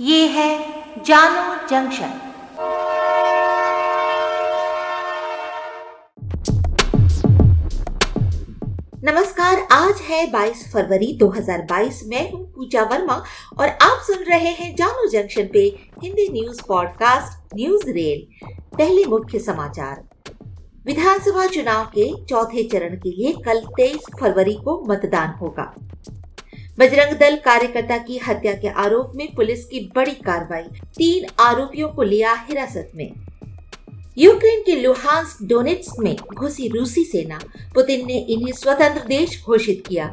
ये है जानो जंक्शन। नमस्कार, आज है 22 फरवरी 2022 मैं हूँ पूजा वर्मा और आप सुन रहे हैं जानो जंक्शन पे Hindi news podcast, news rail. पहले मुख्य समाचार। विधानसभा चुनाव के चौथे चरण के लिए कल 23 फरवरी को मतदान होगा। बजरंग दल कार्यकर्ता की हत्या के आरोप में पुलिस की बड़ी कार्रवाई। तीन आरोपियों को लिया हिरासत में। यूक्रेन के लुहांस डोनेट्स में घुसी रूसी सेना। पुतिन ने इन्हें स्वतंत्र देश घोषित किया।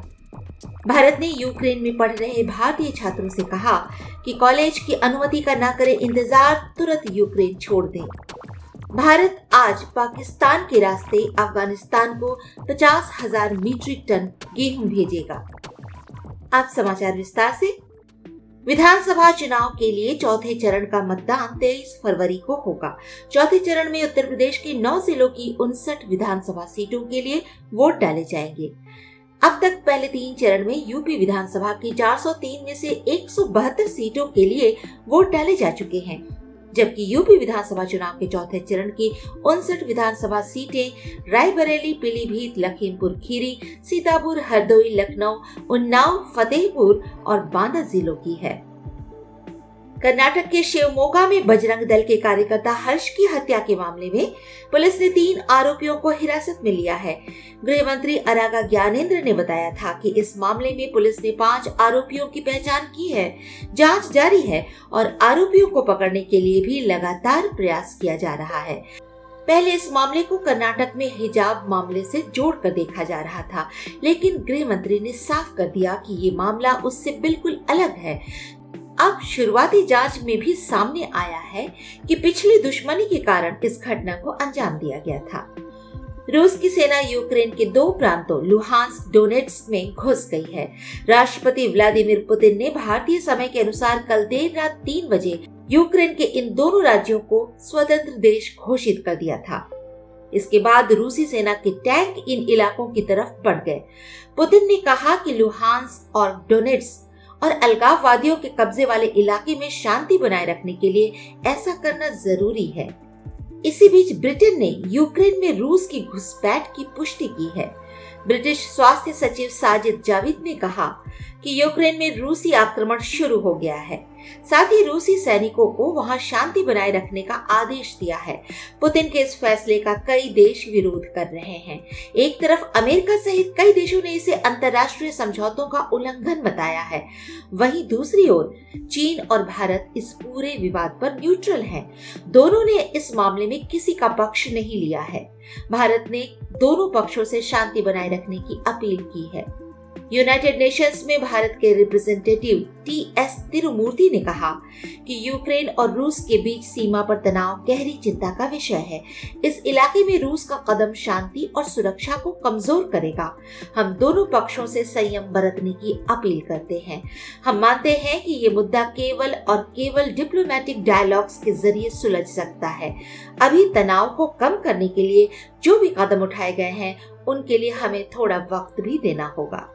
भारत ने यूक्रेन में पढ़ रहे भारतीय छात्रों से कहा कि कॉलेज की अनुमति का न करे इंतज़ार, तुरंत यूक्रेन छोड़ दें। भारत आज पाकिस्तान के रास्ते अफ़गानिस्तान को पचास हज़ार मीट्रिक टन गेहूँ भेजेगा। अब समाचार विस्तार से। विधानसभा चुनाव के लिए चौथे चरण का मतदान 23 फरवरी को होगा। चौथे चरण में उत्तर प्रदेश के नौ जिलों की उनसठ विधानसभा सीटों के लिए वोट डाले जाएँगे। अब तक पहले तीन चरण में यूपी विधानसभा की 403 में से एक सौ बहत्तर सीटों के लिए वोट डाले जा चुके हैं। जबकि यूपी विधानसभा चुनाव के चौथे चरण की उनसठ विधानसभा सीटें, रायबरेली, पीलीभीत, लखीमपुर, खीरी, सीतापुर, हरदोई, लखनऊ, उन्नाव, फतेहपुर और बांदा जिलों की है। कर्नाटक के शिवमोगा में बजरंग दल के कार्यकर्ता हर्ष की हत्या के मामले में पुलिस ने तीन आरोपियों को हिरासत में लिया है। गृह मंत्री अरागा ज्ञानेंद्र ने बताया था कि इस मामले में पुलिस ने पाँच आरोपियों की पहचान की है, जाँच जारी है और आरोपियों को पकड़ने के लिए भी लगातार प्रयास किया जा रहा है। पहले इस मामले को कर्नाटक में हिजाब मामले से जोड़कर देखा जा रहा था, लेकिन गृह मंत्री ने साफ़ कर दिया कि ये मामला उससे बिल्कुल अलग है। अब शुरुआती जाँच में भी सामने आया है कि पिछली दुश्मनी के कारण इस घटना को अंजाम दिया गया था। रूस की सेना यूक्रेन के दो प्रांतों लुहांस डोनेट्स में घुस गई है। राष्ट्रपति व्लादिमीर पुतिन ने भारतीय समय के अनुसार कल देर रात तीन बजे यूक्रेन के इन दोनों राज्यों को स्वतंत्र देश घोषित कर दिया था। इसके बाद रूसी सेना के टैंक इन इलाकों की तरफ़ बढ़ गए। पुतिन ने कहा कि लुहांस और डोनेट्स और अलगाववादियों के कब्जे वाले इलाके में शांति बनाए रखने के लिए ऐसा करना ज़रूरी है। इसी बीच ब्रिटेन ने यूक्रेन में रूस की घुसपैठ की पुष्टि की है। ब्रिटिश स्वास्थ्य सचिव साजिद जाविद ने कहा कि यूक्रेन में रूसी आक्रमण शुरू हो गया है। साथ ही रूसी सैनिकों को वहाँ शांति बनाए रखने का आदेश दिया है। पुतिन के इस फैसले का कई देश विरोध कर रहे हैं। एक तरफ़ अमेरिका सहित कई देशों ने इसे अंतर्राष्ट्रीय समझौतों का उल्लंघन बताया है। वहीं दूसरी ओर, चीन और भारत इस पूरे विवाद पर न्यूट्रल हैं। दोनों ने इस मामले में किसी का पक्ष नहीं लिया है। भारत ने दोनों पक्षों से शांति बनाए रखने की अपील की है। यूनाइटेड नेशंस में भारत के रिप्रेजेंटेटिव टी एस तिरुमूर्ति ने कहा कि यूक्रेन और रूस के बीच सीमा पर तनाव, गहरी चिंता का विषय है। इस इलाके में रूस का कदम शांति और सुरक्षा को कमज़ोर करेगा। हम दोनों पक्षों से संयम बरतने की अपील करते हैं। हम मानते हैं कि ये मुद्दा केवल और केवल डिप्लोमेटिक डायलॉग्स के ज़रिए सुलझ सकता है। अभी तनाव को कम करने के लिए जो भी कदम उठाए गए हैं, उनके लिए हमें थोड़ा वक्त भी देना होगा।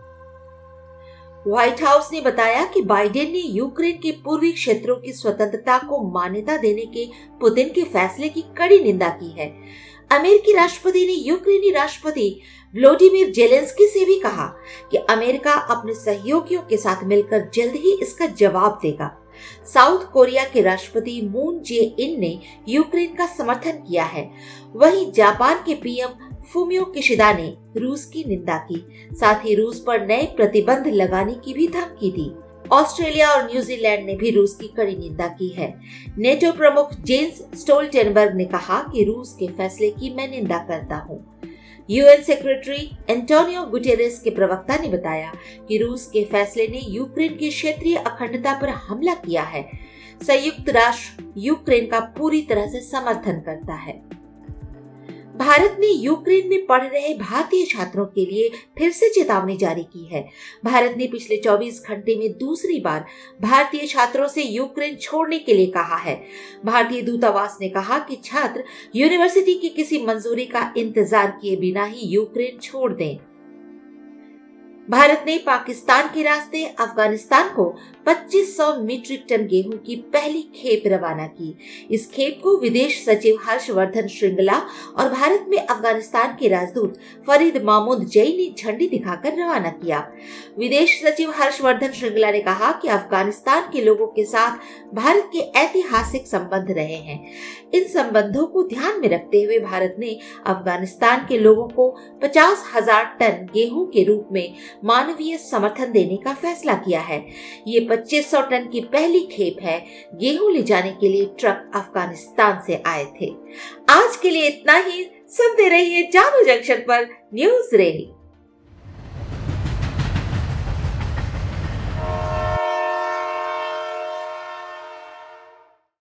व्हाइट हाउस ने बताया कि बाइडेन ने यूक्रेन के पूर्वी क्षेत्रों की स्वतंत्रता को मान्यता देने के, पुतिन के फैसले की कड़ी निंदा की है। अमेरिकी राष्ट्रपति ने यूक्रेनी राष्ट्रपति व्लोडिमिर जेलेंस्की से भी कहा कि अमेरिका अपने सहयोगियों के साथ मिलकर जल्द ही इसका जवाब देगा। साउथ कोरिया के राष्ट्रपति मून जे इन ने यूक्रेन का समर्थन किया है। वहीं जापान के पीएम फूमियो किशिदा ने रूस की निंदा की। साथ ही रूस पर नए प्रतिबंध लगाने की भी धमकी दी। ऑस्ट्रेलिया और न्यूजीलैंड ने भी रूस की कड़ी निंदा की है। नेटो प्रमुख जेम्स स्टोल्टेनबर्ग ने कहा कि रूस के फैसले की मैं निंदा करता हूँ। यूएन सेक्रेटरी एंटोनियो गुटेरेस के प्रवक्ता ने बताया कि रूस के फैसले ने यूक्रेन की क्षेत्रीय अखंडता पर हमला किया है। संयुक्त राष्ट्र यूक्रेन का पूरी तरह से समर्थन करता है। भारत ने यूक्रेन में पढ़ रहे भारतीय छात्रों के लिए फिर से चेतावनी जारी की है। भारत ने पिछले 24 घंटे में दूसरी बार भारतीय छात्रों से यूक्रेन छोड़ने के लिए कहा है। भारतीय दूतावास ने कहा कि, छात्र, यूनिवर्सिटी की किसी मंजूरी का इंतज़ार किए बिना ही यूक्रेन छोड़ दें। भारत ने पाकिस्तान के रास्ते अफ़गानिस्तान को 2500 मीट्रिक टन गेहूँ की पहली खेप रवाना की। इस खेप को विदेश सचिव हर्षवर्धन श्रृंगला और भारत में अफ़गानिस्तान के राजदूत फरीद मामूद जई ने झंडी दिखाकर रवाना किया। विदेश सचिव हर्षवर्धन श्रृंगला ने कहा कि अफ़गानिस्तान के लोगों के साथ भारत के ऐतिहासिक संबंध रहे हैं। इन संबंधों को ध्यान में रखते हुए भारत ने अफ़गानिस्तान के लोगों को पचास हज़ार टन गेहूँ के रूप में मानवीय समर्थन देने का फैसला किया है। ये 2500 टन की पहली खेप है। गेहूँ ले जाने के लिए ट्रक अफ़गानिस्तान से आए थे। आज के लिए इतना ही। सुनते रहिए जानू जंक्शन पर न्यूज़ रेल।